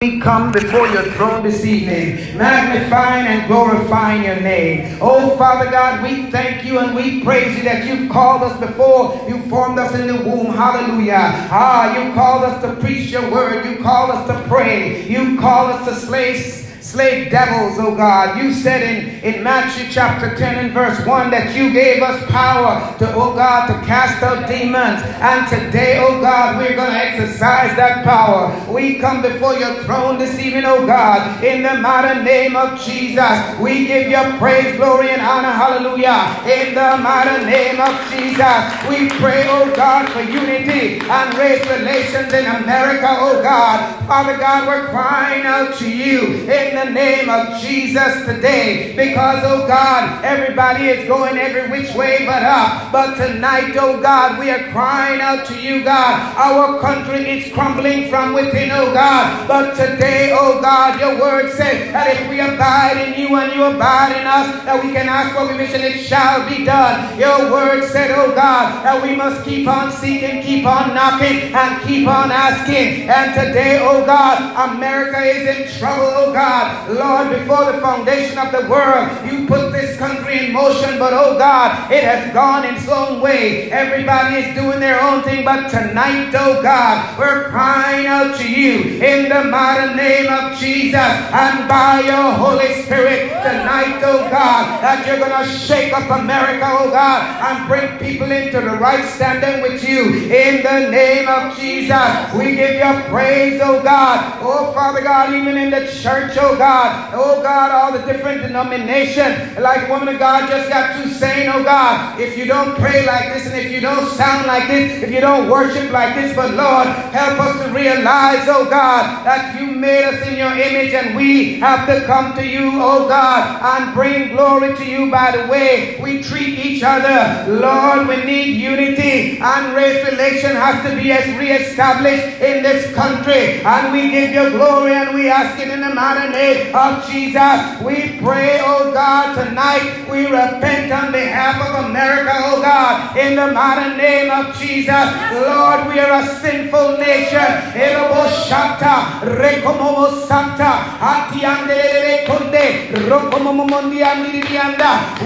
We come before your throne this evening, magnifying and glorifying your name. Oh, Father God, we thank you and we praise you that you've called us before you formed us in the womb. Hallelujah. Ah, you called us to preach your word. You called us to pray. You called us to slay slay devils, oh God. You said in, in Matthew chapter 10 and verse 1 that you gave us power to, oh God, to cast out demons. And today, oh God, we're going to exercise that power. We come before your throne this evening, O God, in the mighty name of Jesus. We give you praise, glory, and honor. Hallelujah. In the mighty name of Jesus. We pray, O God, for unity and race relations in America, O God. Father God, we're crying out to you in the name of Jesus today. Because, oh God, everybody is going every which way but up. But tonight, oh God, we are crying out to you, God. Our country is crumbling from within, oh God. But today, oh God, your word says that if we abide in you and you abide in us, that we can ask what we wish and it shall be done. Your word said, oh God, that we must keep on seeking, keep on knocking, and keep on asking. And today, oh God, America is in trouble, oh God. Lord, before the foundation of the world, you put this country in motion, but oh God, it has gone its own way. Everybody is doing their own thing, but tonight, oh God, we're crying out to you in the mighty name of Jesus and by your Holy Spirit tonight, oh God, that you're going to shake up America, oh God, and bring people into the right standing with you in the name of Jesus. We give you praise, oh God. Oh Father God, even in the church, oh God. Oh God, all the different denominations. Like woman of God just got to saying, oh God, if you don't pray like this and if you don't sound like this, if you don't worship like this, but Lord, help us to realize, oh God, that you made us in your image and we have to come to you, oh God, and bring glory to you by the way we treat each other. Lord, we need unity and race relation has to be as reestablished in this country. And we give you glory and we ask it in the mighty name of Jesus. We pray, oh God, tonight. We repent on behalf of America, oh God, in the mighty name of Jesus. Lord, we are a sinful nation.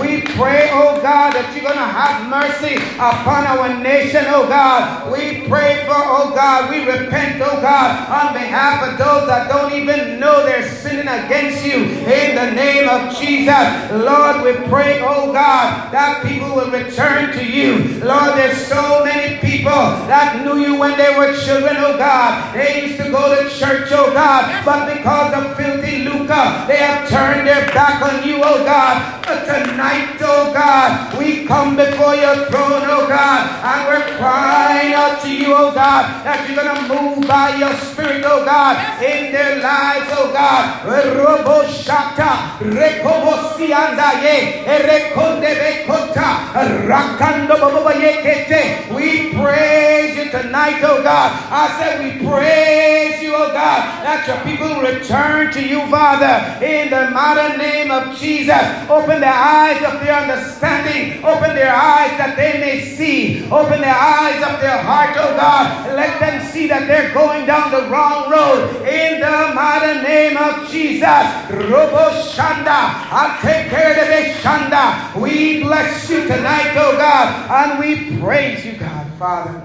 We pray, oh God, that you're going to have mercy upon our nation, oh God. We pray for, oh God, we repent, oh God, on behalf of those that don't even know they're sinning against you in the name of Jesus. Lord, we pray, oh God, that people will return to you. Lord, there's so many people that knew you when they were children, oh God. They used to go to church, oh God, but because of filthy lucre, they have turned their back on you, oh God. But tonight, oh God, we come before your throne, oh God, and we're crying out to you, oh God, that you're going to move by your spirit, oh God, in their lives, oh God. We praise you tonight, oh God. I said we praise you, oh God, that your people return to you, Father, in the mighty name of Jesus. Open their eyes of their understanding, open their eyes that they may see, open their eyes of their heart, oh God. Let them see that they're going down the wrong road in the mighty name of Jesus. Robo Shanda. I'll take care. We bless you tonight, oh God, and we praise you, God, Father.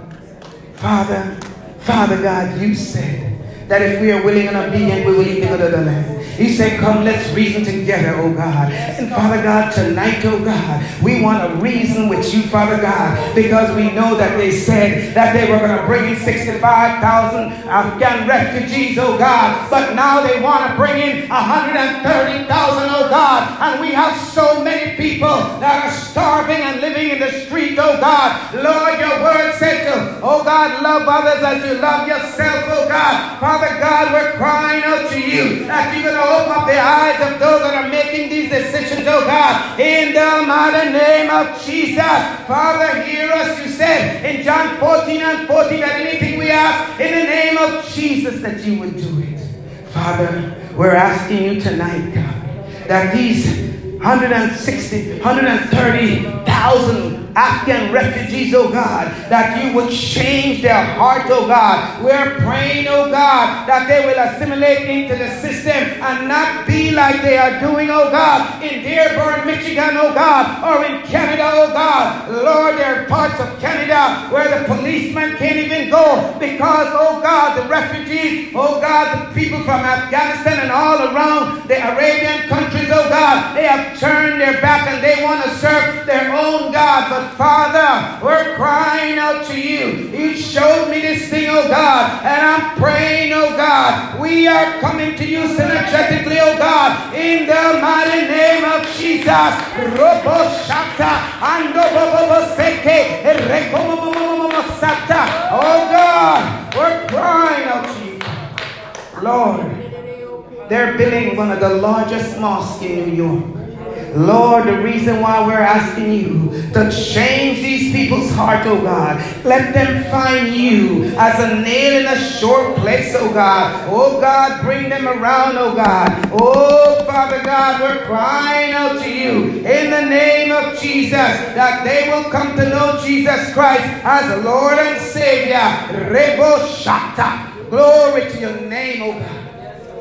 Father, Father God, you said that if we are willing and obedient, we will eat the good of the land. He said, Come, let's reason together, oh God. And Father God, tonight, oh God, we want to reason with you, Father God, because we know that they said that they were going to bring in 65,000 Afghan refugees, oh God, but now they want to bring in 130,000, oh God. And we have so many people that are starving and living in the street, oh God. Lord, your word said to, oh God, love others as you love yourself, oh God. Father God, we're crying out to you that you're going to open up the eyes of those that are making these decisions, oh God, in the mighty name of Jesus. Father, hear us, you said in John 14 and 14 that anything we ask in the name of Jesus that you would do it. Father, we're asking you tonight, God, that these 160, 130,000 Afghan refugees, oh God, that you would change their heart, oh God. We're praying, oh God, that they will assimilate into the system and not be like they are doing, oh God, in Dearborn, Michigan, oh God, or in Canada, oh God. Lord, there are parts of Canada where the policemen can't even go because, oh God, the refugees, oh God, the people from Afghanistan and all around the Arabian countries, oh God, they have turned their back and they want to serve their own God. But Father, we're crying out to you. You showed me this thing, oh God, and I'm praying, oh God. We are coming to you synergetically, oh God, in the mighty name of Jesus. Oh God, we're crying out to you. Lord, they're building one of the largest mosques in New York. Lord, the reason why we're asking you to change these people's heart, oh God, let them find you as a nail in a short place, oh God. Oh God, bring them around, oh God. Oh Father God, we're crying out to you in the name of Jesus that they will come to know Jesus Christ as Lord and Savior. Rebo Shata. Glory to your name, oh God.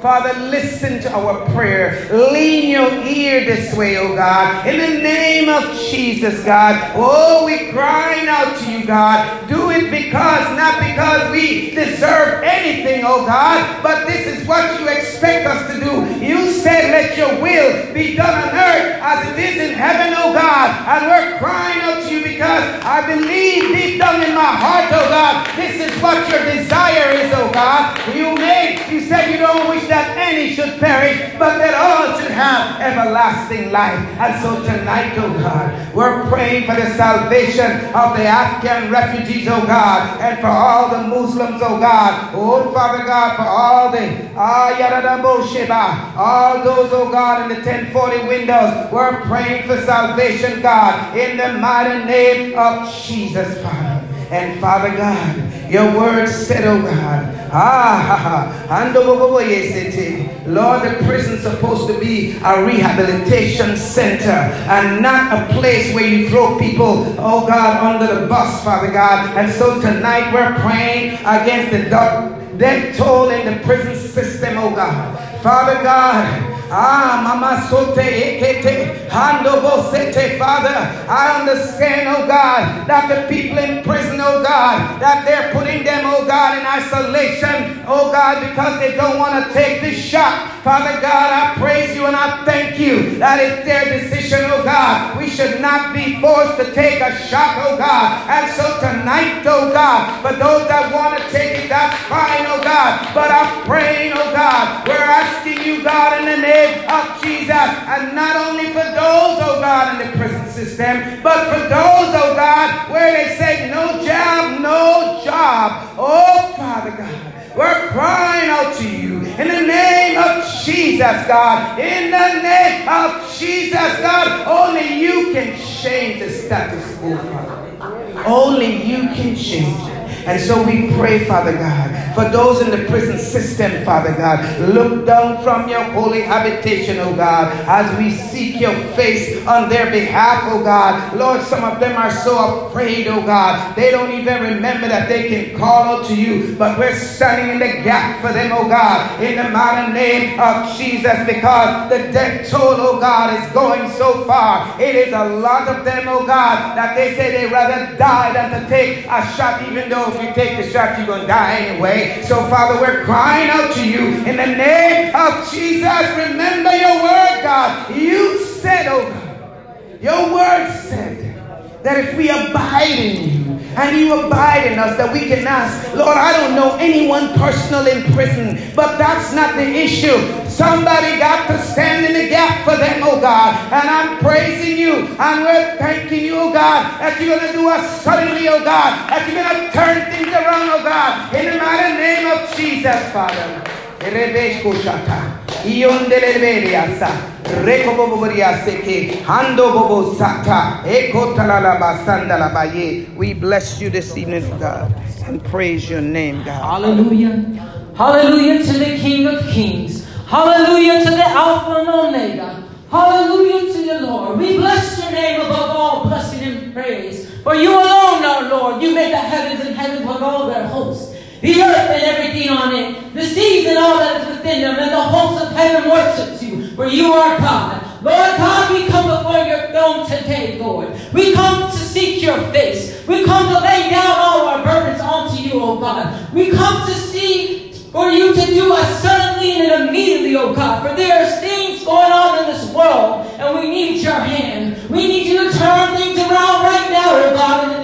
Father, listen to our prayer. Lean your ear this way, oh God. In the name of Jesus, God. Oh, we crying out to you, God. Do it because, not because we deserve anything, oh God, but this is what you expect us to do. You said, let your will be done on earth as it is in heaven, oh God. And we're crying out to you because I believe deep down in my heart, oh God, this is what your desire is, oh God. You made, you said you don't wish that any should perish, but that all should have everlasting life. And so tonight, oh God, we're praying for the salvation of the Afghan refugees, oh God, and for all the Muslims, oh God. Oh Father God, for all the ah, all those, oh God, in the 1040 windows, we're praying for salvation, God, in the mighty name of Jesus, Father. And Father God, your word said, oh God, ah, Lord, the prison's supposed to be a rehabilitation center and not a place where you throw people, oh God, under the bus, Father God. And so tonight we're praying against the death toll in the prison system, oh God. Father God, Ah, Mama Sote Ekete, Hando Bosete, Father. I understand, oh God, that the people in prison, oh God, that they're putting them, oh God, in isolation, oh God, because they don't want to take this shot. Father God, I praise you and I thank you that it's their decision, oh God. We should not be forced to take a shot, oh God. And so tonight, oh God, for those that want to take it, that's fine, oh God. But I'm praying, oh God, we're asking you, God, in the name name of Jesus. And not only for those, oh God, in the prison system, but for those, oh God, where they say no job, no job. Oh, Father God. We're crying out to you in the name of Jesus, God. In the name of Jesus, God. Only you can change the status quo. Only you can change it. And so we pray, Father God, for those in the prison system, Father God. Look down from your holy habitation, oh God, as we seek your face on their behalf, oh God. Lord, some of them are so afraid, oh God. They don't even remember that they can call out to you, but we're standing in the gap for them, oh God, in the mighty name of Jesus, because the death toll, oh God, is going so far. It is a lot of them, oh God, that they say they rather die than to take a shot, even though if you take the shot, you're going to die anyway. So, Father, we're crying out to you in the name of Jesus. Remember your word, God. You said, oh God, your word said that if we abide in you, and you abide in us that we can ask, Lord, I don't know anyone personal in prison, but that's not the issue. Somebody got to stand in the gap for them, oh God. And I'm praising you and we're thanking you, oh God, that you're going to do us suddenly, oh God, that you're going to turn things around, oh God, in the mighty name of Jesus, Father. Basanda. We bless you this evening, God, and praise your name, God. Hallelujah. Hallelujah to the King of Kings. Hallelujah to the Alpha and Omega. Hallelujah to the Lord. We bless your name above all blessing and praise. For you alone, our Lord, you made the heavens and heavens with all their hosts, the earth and everything on it, the seas and all that is within them, and the hosts of heaven worships you, for you are God. Lord God, we come before your throne today, Lord. We come to seek your face. We come to lay down all our burdens onto you, O God. We come to see for you to do us suddenly and immediately, O God. For there are things going on in this world, and we need your hand. We need you to turn things around right now, O God,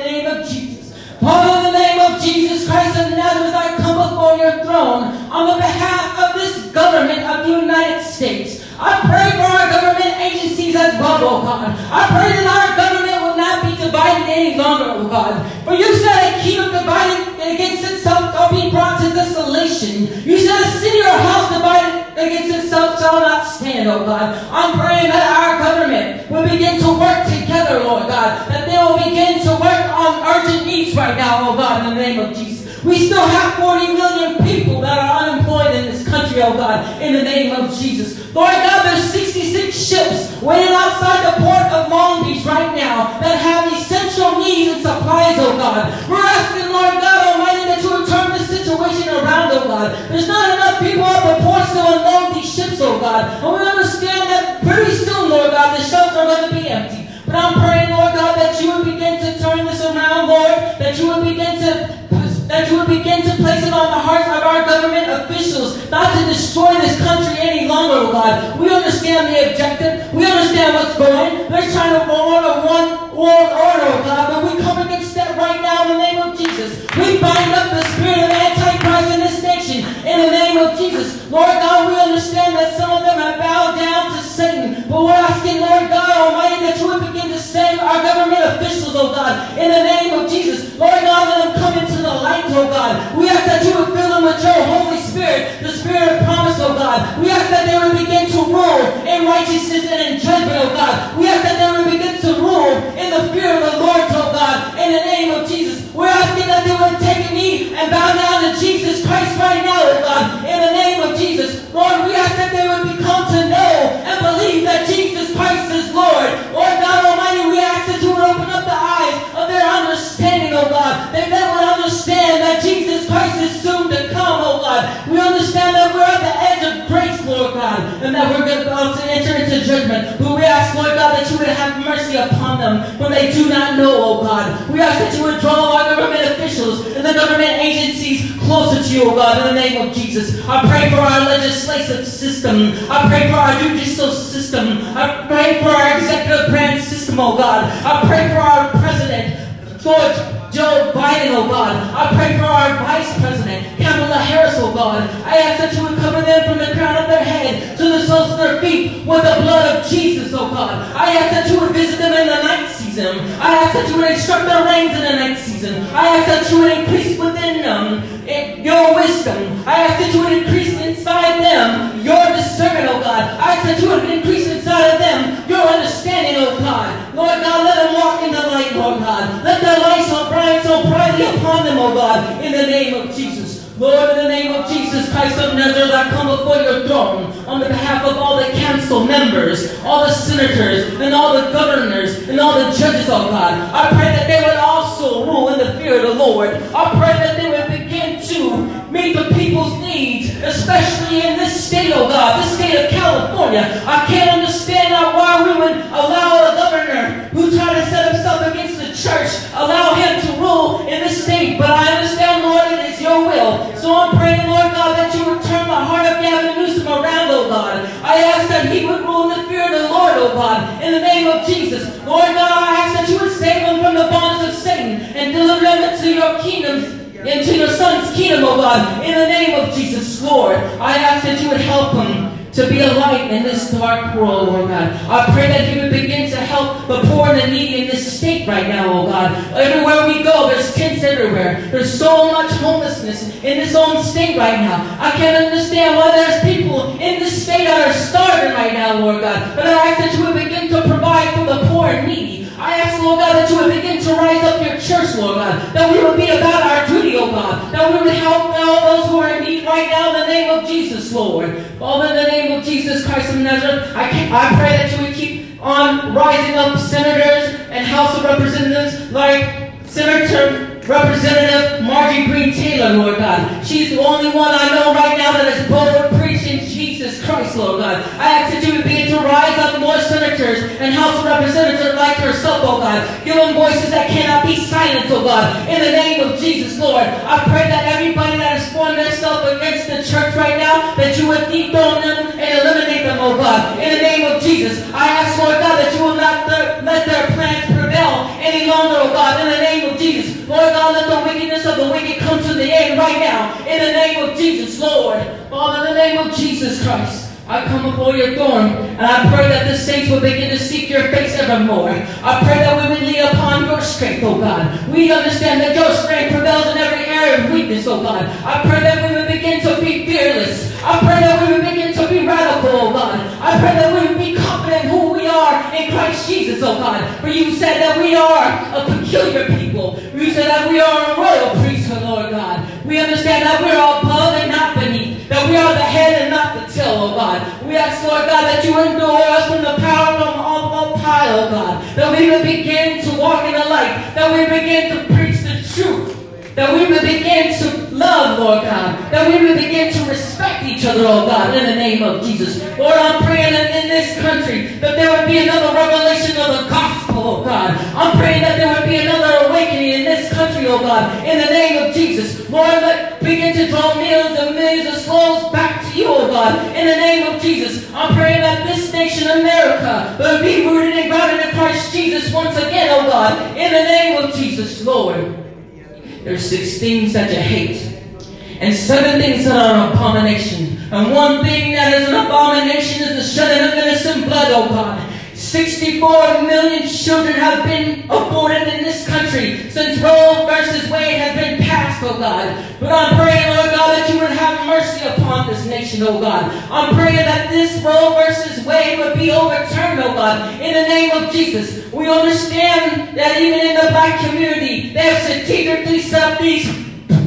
on the behalf of this government of the United States. I pray for our government agencies as well, oh God. I pray that our government will not be divided any longer, oh God. For you said a kingdom divided against itself shall be brought to desolation. You said a city or house divided against itself shall not stand, oh God. I'm praying that our government will begin to work together, Lord God. That they will begin to work on urgent needs right now, oh God, in the name of Jesus. We still have 40 million people that are unemployed in this country, oh God, in the name of Jesus. Lord God, there's 66 ships waiting outside the port of Long Beach right now that have essential needs and supplies, oh God. We're asking, Lord God Almighty, that you would turn this situation around, oh God. There's not enough people at the ports to unload these ships, oh God. And we understand that pretty soon, Lord God, the shelves are going to be empty. But I'm praying, Lord God, that you would begin to turn this around, Lord, that you would begin to that you would begin to place it on the hearts of our government officials not to destroy this country any longer, oh God. We understand the objective. We understand what's going. They're trying to form a one world order, oh God, but we come against that right now in the name of Jesus. We bind up the spirit of Antichrist in this nation in the name of Jesus. Lord God, we understand that some of them have bowed down to Satan, but we're asking, Lord God Almighty, that you would begin to save our government officials, oh God, in the name of Jesus. Lord God, let them oh God. We ask that you would fill them with your Holy Spirit, the Spirit of promise, oh God. We ask that they would begin to rule in righteousness and in judgment, oh God. We ask that they would begin to rule in the fear do not know, oh God. We ask that you would draw our government officials and the government agencies closer to you, oh God, in the name of Jesus. I pray for our legislative system. I pray for our judicial system. I pray for our executive branch system, oh God. I pray for our president, George Joe Biden, oh God. I pray for our vice president, Kamala Harris, oh God. I ask that you would cover them from the crown of their head to the soles of their feet with the blood of Jesus, oh God. I ask that I ask that you would instruct their reins in the next season. I ask that you would increase within them your wisdom. I ask that you would increase inside them your discernment, oh God. I ask that you would increase inside of them your understanding, oh God. Lord God, let them walk in the light, Lord God. Let their light so bright, so brightly upon them, oh God, in the name of Jesus. Lord, in the name of Jesus Christ of Nazareth, I come before your throne on behalf of all the council members, all the senators, and all the governors, and all the judges, oh God. I pray that they would also rule in the fear of the Lord. I pray that they would begin to meet the people's needs, especially in this state, oh God, this state of California. I can't understand why we would allow a governor who tried to set himself against the church, allow him to rule Lord, oh God, in the name of Jesus. Lord God, I ask that you would save them from the bonds of Satan and deliver them into your kingdom into your son's kingdom, oh God, in the name of Jesus, Lord. I ask that you would help him to be a light in this dark world, Lord God. I pray that you would begin to help the poor and the needy in this state right now, oh God. Everywhere we go, there's tents everywhere. There's so much homelessness in this own state right now. I can't understand why there's people in this state that are starving right now, Lord God. But I ask that you would begin to provide for the poor and needy. I ask, Lord God, that you would begin to rise up your church, Lord God. That we would be about our duty, oh God. That we would help all those who are in need right now in the name of Jesus, Lord. Father, in the name of Jesus Christ of Nazareth, I, I pray that you would keep on rising up senators and House of Representatives like Senator Representative Margie Green Taylor, Lord God. She's the only one I know right now that is bold preaching Jesus Christ, Lord God. I ask that you would begin to rise up more senators and House of Representatives like herself, oh God. Give them voices that cannot be silenced, oh God. In the name of Jesus, Lord. I pray that everybody that has formed themselves against the church right now, that you would dethrone them and eliminate them, oh God. In the name of Jesus, I ask, Lord God, that you will not let their plans prevail any longer, oh God. In the name of Jesus, Lord God, let the wickedness of the wicked come to the end right now. In the name of Jesus, Lord. Name of Jesus Christ. I come before your throne, and I pray that the saints will begin to seek your face evermore. I pray that we will lean upon your strength, oh God. We understand that your strength prevails in every area of weakness, oh God. I pray that we will begin to be fearless. I pray that we will begin to be radical, oh God. I pray that we will be confident who we are in Christ Jesus, oh God. For you said that we are a peculiar people. You said that we are a royal priesthood, Lord God. We understand that we're above oh God. We ask, Lord God, that you endure us from the power from on high, oh God. That we will begin to walk in the light. That we begin to preach the truth. That we will begin to love, Lord God. That we will begin to respect each other, oh God, in the name of Jesus. Lord, I'm praying in this country that there would be another revelation of the gospel, oh God. I'm praying that there would be another awakening in this country, oh God, in the name of Jesus. Lord, let begin to draw millions and millions of souls back to you, oh God, in the name of Jesus. I'm praying that this nation, America, will be rooted and grounded in Christ Jesus once again, oh God, in the name of Jesus, Lord. There's six things that you hate. And seven things that are an abomination. And one thing that is an abomination is the shedding of innocent blood, oh God. 64 million children have been aborted in this country since Roe versus Wade has been passed, oh God. But I'm praying, Lord God, that you would have mercy upon this nation, oh God. I'm praying that this Roe versus Wade would be overturned, oh God, in the name of Jesus. We understand that even in the black community, they have strategically set these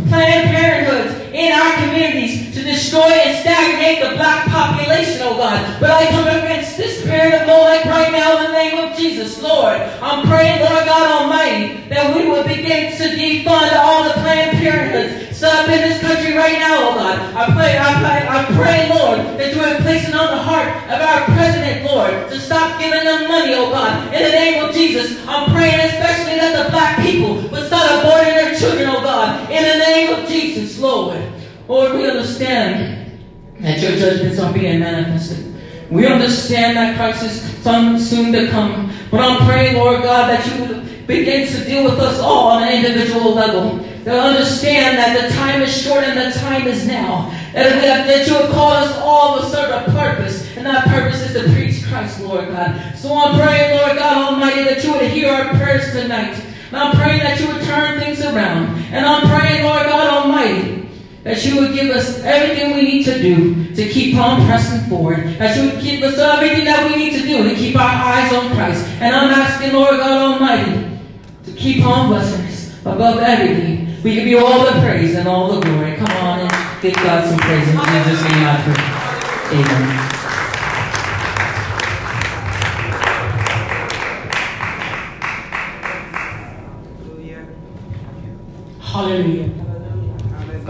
Planned Parenthoods in our communities to destroy and stagnate the black population, oh God. But I come against this spirit of Molech right now in the name of Jesus, Lord. I'm praying, Lord God Almighty, that we will begin to defund all the Planned Parenthoods set up in this country right now, oh God. I pray, I pray, I pray, Lord, that you would place it on the heart of our president, Lord, to stop giving them money, oh God. In the name of Jesus, I'm praying especially that the black people would start aborting their children, oh God. In the name of Jesus, Lord. Lord, we understand that your judgments are being manifested. We understand that Christ is soon to come. But I'm praying, Lord God, that you would begin to deal with us all on an individual level. To understand that the time is short and the time is now. That, have, that you have called us all to serve a purpose. And that purpose is to preach Christ, Lord God. So I'm praying, Lord God Almighty, that you would hear our prayers tonight. And I'm praying that you would turn things around. And I'm praying, Lord God Almighty, that you would give us everything we need to do to keep on pressing forward. That you would give us everything that we need to do to keep our eyes on Christ. And I'm asking, Lord God Almighty, to keep on blessing us above everything. We give you all the praise and all the glory. Come on and give God some praise in Jesus' name I pray. Amen. Hallelujah.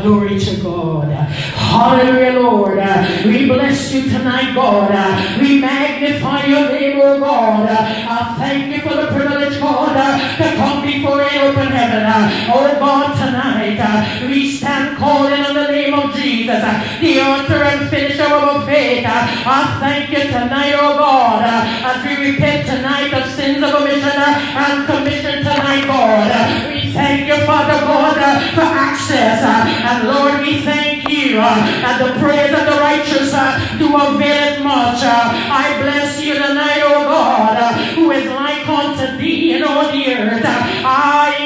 Glory to God. Hallelujah, Lord. We bless you tonight, God. We magnify your name, oh God. I thank you for the privilege, God, to come before an open heaven. Oh God, tonight we stand calling on the name of Jesus, the author and finisher of our faith. I thank you tonight, oh God, as we repent tonight of sins of omission and commission tonight, God. We thank you, Father God, for access. That the prayers of the righteous uh, do avail much. Uh, I bless you tonight, O God, uh, who is like unto thee in all the earth. I,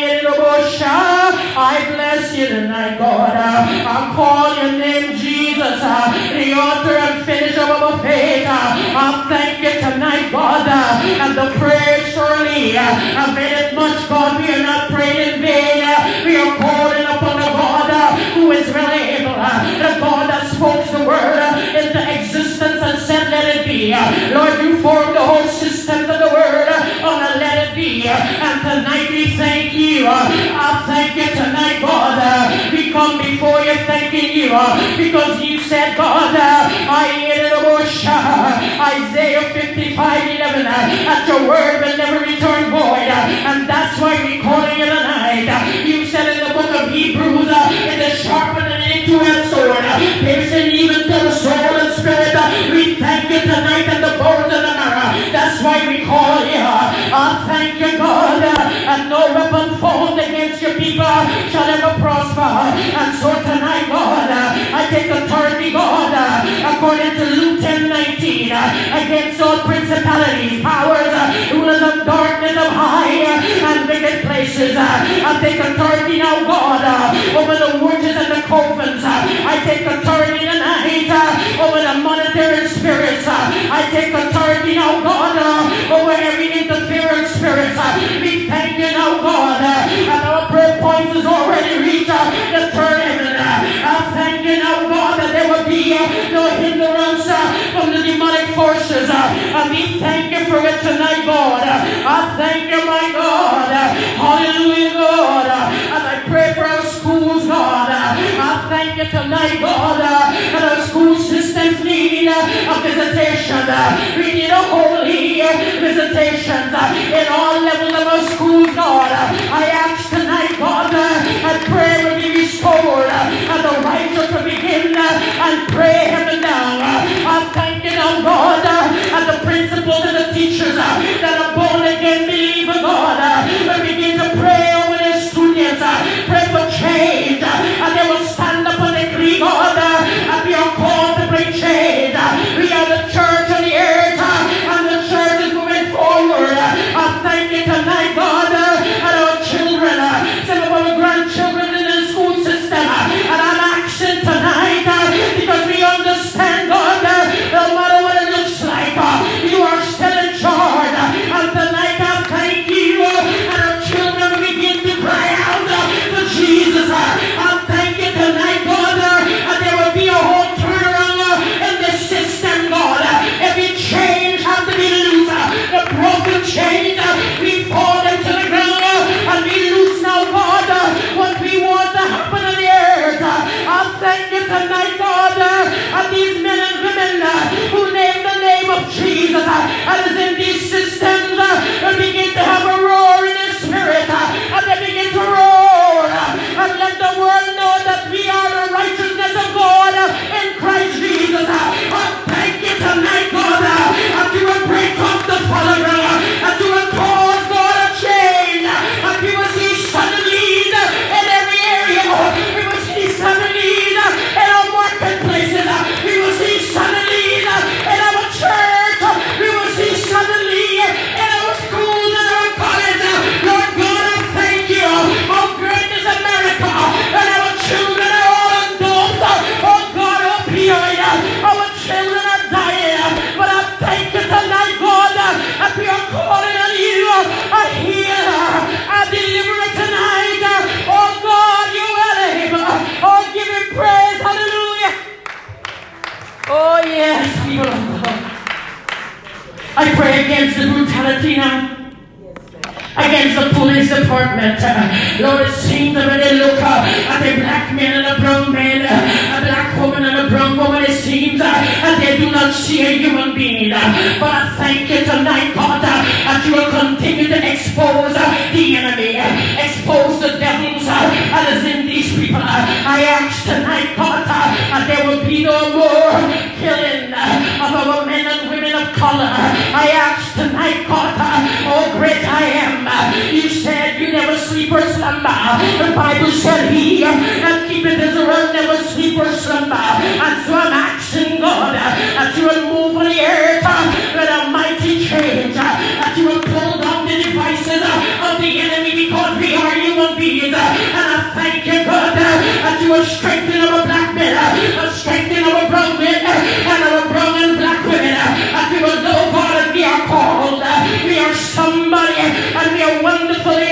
I bless you tonight, God. I call your name Jesus, the author and finisher of our faith. I thank you tonight, God, and the prayer surely availeth much, God. We are not praying in vain. We are calling upon the God who is the God that spoke the word into existence and said, let it be. Lord, you formed the whole system of the word oh, on a let it be. And tonight we thank you. I thank you tonight, God. We come before you thanking you because you said, God, I in a Isaiah 55 11, that your word will never return void. And that's why we're calling it tonight. You said in the book of Hebrews, than any piercing even to the soul and spirit. Uh, we thank you tonight and the bones and the marrow. That's why we call you. Uh, I thank you, God, uh, and no weapon formed against your people shall ever prosper. And so tonight, Uh, against all principalities, powers, uh, rulers of darkness of high uh, and wicked places. I take authority now, God, over the witches and the covens. I take authority tonight over the monetary spirits. I take authority now, God, over every interference spirit. We thank you now, God, and our prayer point is already reached the third forces. And we thank you for it tonight, God. I thank you, my God. Hallelujah, God. As I pray for our schools, God, I thank you tonight, God, that our school systems need a visitation. We need a holy visitation in all levels of our schools, God. I ask will begin uh, and pray heaven down. Uh, I'm you now, God, uh, and the principals and the teachers that Jesus. The Bible said he that keepeth Israel never sleep or slumber. And so I'm asking God that you will move on the earth with a mighty change. That you will pull down the devices of the enemy because we are human beings. And I thank you, God, that you will strengthen our black men, strengthen our brown men, and our brown and black women. That we will know, God, that we are called. We are somebody, and we are wonderfully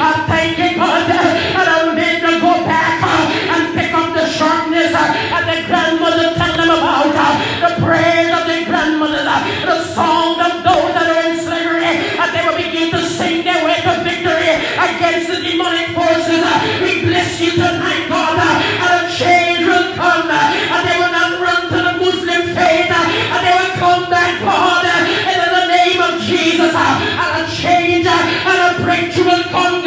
I'm thanking God that I'm made to go back and pick up the sharpness that the grandmother tell them about, uh, the prayers of the grandmother, uh, the song of those that are in slavery, and they will begin to sing their way to victory against the demonic forces. Uh, we bless you tonight, God, and a change will come, and they will not run to the Muslim faith, and they will come back, God, in the name of Jesus, and a change and a breakthrough will come.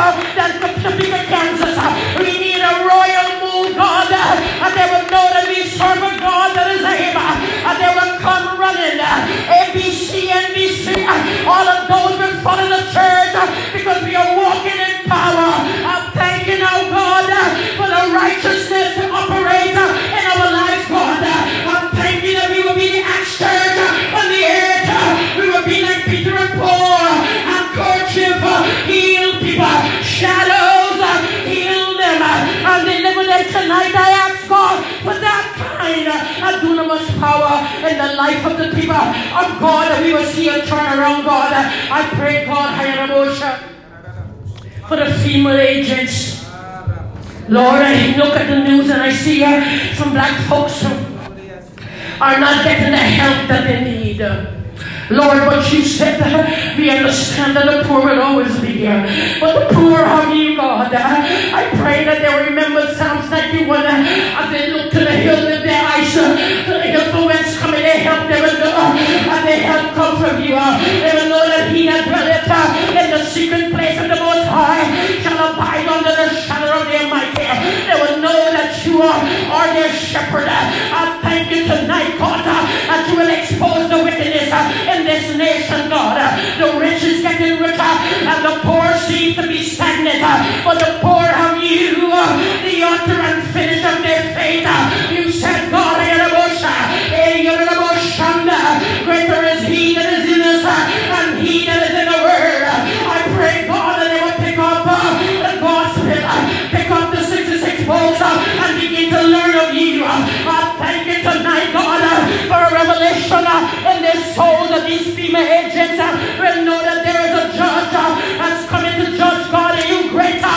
God, we've done Topeka, Kansas. We need a royal move, God. And they will know that we serve a God that is able. And they will come running. ABC, NBC, all of those see a turnaround, God. I pray, God, for the female agents. Lord, I look at the news and I see uh, some black folks who are not getting the help that they need. Lord, what you said, that we understand that the poor will always be here. But the poor have you, God. I pray that they remember Psalms 91 as they look to the hill with their eyes, to the whence coming help. Uh, they will know, and their help come from you. Uh, they will know that he that dwelleth in the secret place of the Most High shall abide under the you are their shepherd. I thank you tonight, God, that you will expose the wickedness in this nation, God. The rich is getting richer and the poor seem to be stagnant. But the poor have you, the author and finish will know that there is a judge uh, that's coming to judge God and you greater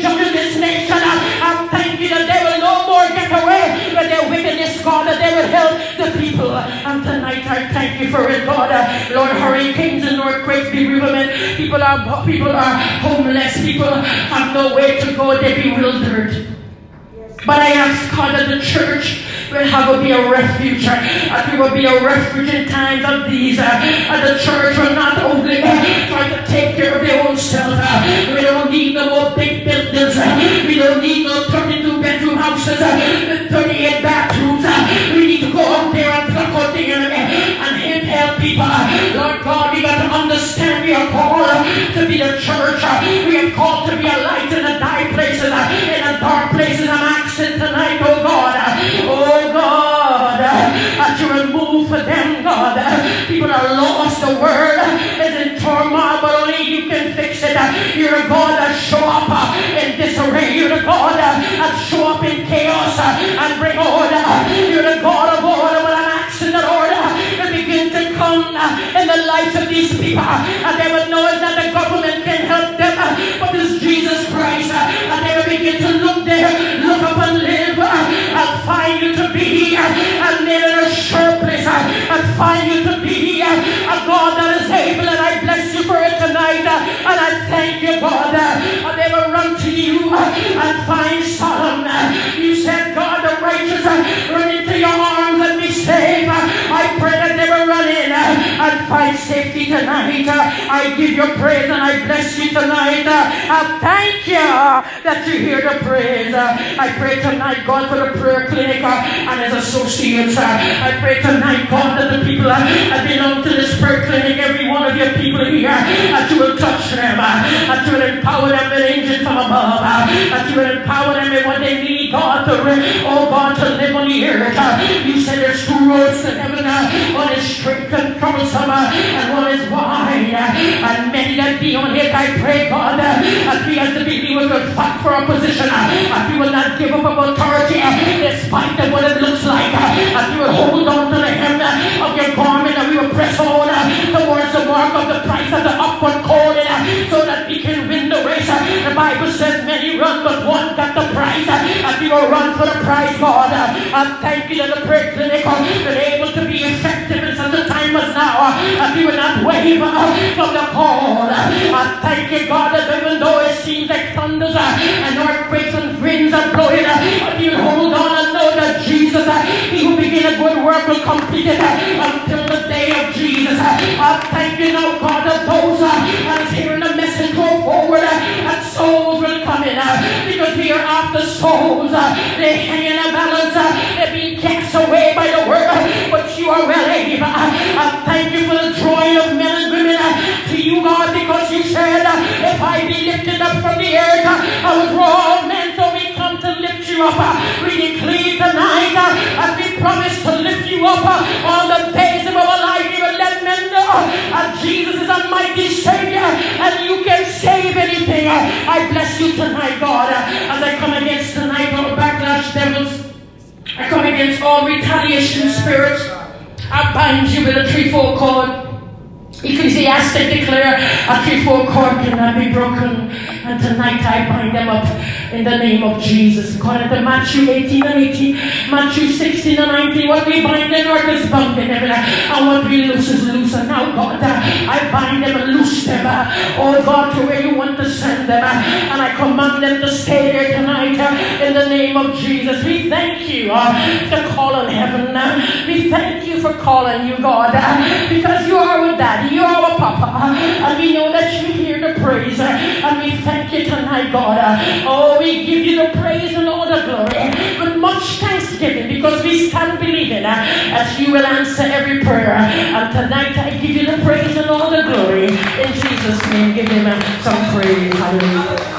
judge in this nation. Uh, I thank you that they will no more get away with their wickedness, God, that they will help the people. And tonight I thank you for it, God. Uh, Lord, hurricanes and earthquakes, bereavement, people are people are homeless, people have no way to go, they're bewildered. But I ask God that the church will have a be a refuge. We will be a refuge in times of these. And the church will not only try to take care of their own self. We don't need no more big buildings. We don't need no 32 bedroom houses The world is in turmoil, but only you can fix it. You're a God that show up uh, in disarray. You're the God that show up in chaos uh, and bring order. You're the God of order, I'm asking the order to begin to come uh, in the lives of these people. And they will know that the government can help them, but it's Jesus Christ. And they begin to look there, look up and live, and find you to be and live in a sure place, and find you thank you, God. They will run to you and find Sodom. You said, God, tonight. I give you praise and I bless you tonight. I thank you that you hear the praise. I pray tonight, God, for the prayer clinic and its associates. I pray tonight, God, that the people that belong to this prayer clinic, every one of your people here, that you will touch them, that you will empower them with angels from above, that you will empower them with what they need, God, oh God, to live on the earth. You said there's two roads to heaven, one is straight and troublesome, and one is wide, and many that be on it. I pray, God, that we as the believers will fight for our position, that we will not give up our authority, despite of what it looks like, that we will hold on to the hem of your garment, and we will press on towards the mark of the price of the upward calling, so that we can win the Bible says many run, but one got the prize, and we will run for the prize, God. I thank you that the prayer clinic is able to be effective in such a time as now, that we will not waver from the call. I thank you, God, that even though it seems like thunders and earthquakes and winds are blowing, you hold on and know that Jesus, he who begin a good work will complete it until the day of Jesus. I thank you now, God, that those that is hearing the message go forward, souls will come in, because we are after souls. Uh, they hang in a balance, uh, they're being cast away by the world, uh, but you are well able. I thank you for the drawing of men and women to you, God, because you said, if I be lifted up from the earth, I will draw all men, so we come to lift you up. We declare tonight we promise to lift you up uh, all the days of our life. Will let men know that Jesus is a mighty Savior and you can save anything. Uh, I bless you tonight, God, uh, as I come against tonight, all backlash devils. I come against all retaliation spirits. I bind you with a threefold cord. Ecclesiastes declare a threefold cord cannot be broken. And tonight I bind them up in the name of Jesus. According to Matthew 18 and 18, Matthew 16 and 19, what we bind in earth is bound in heaven. And what we loose is loose. And now, God, I bind them and loose them. Oh God, to where you want to send them. And I command them to stay there tonight in the name of Jesus. We thank you uh, for calling heaven. We thank you for calling you, God, because you are with daddy. You are with papa. And we know that you hear the praise. And we tonight, God. Oh, we give you the praise and all the glory with much thanksgiving because we stand believing uh, as you will answer every prayer. And tonight I give you the praise and all the glory. In Jesus' name, give him uh, some praise. Hallelujah.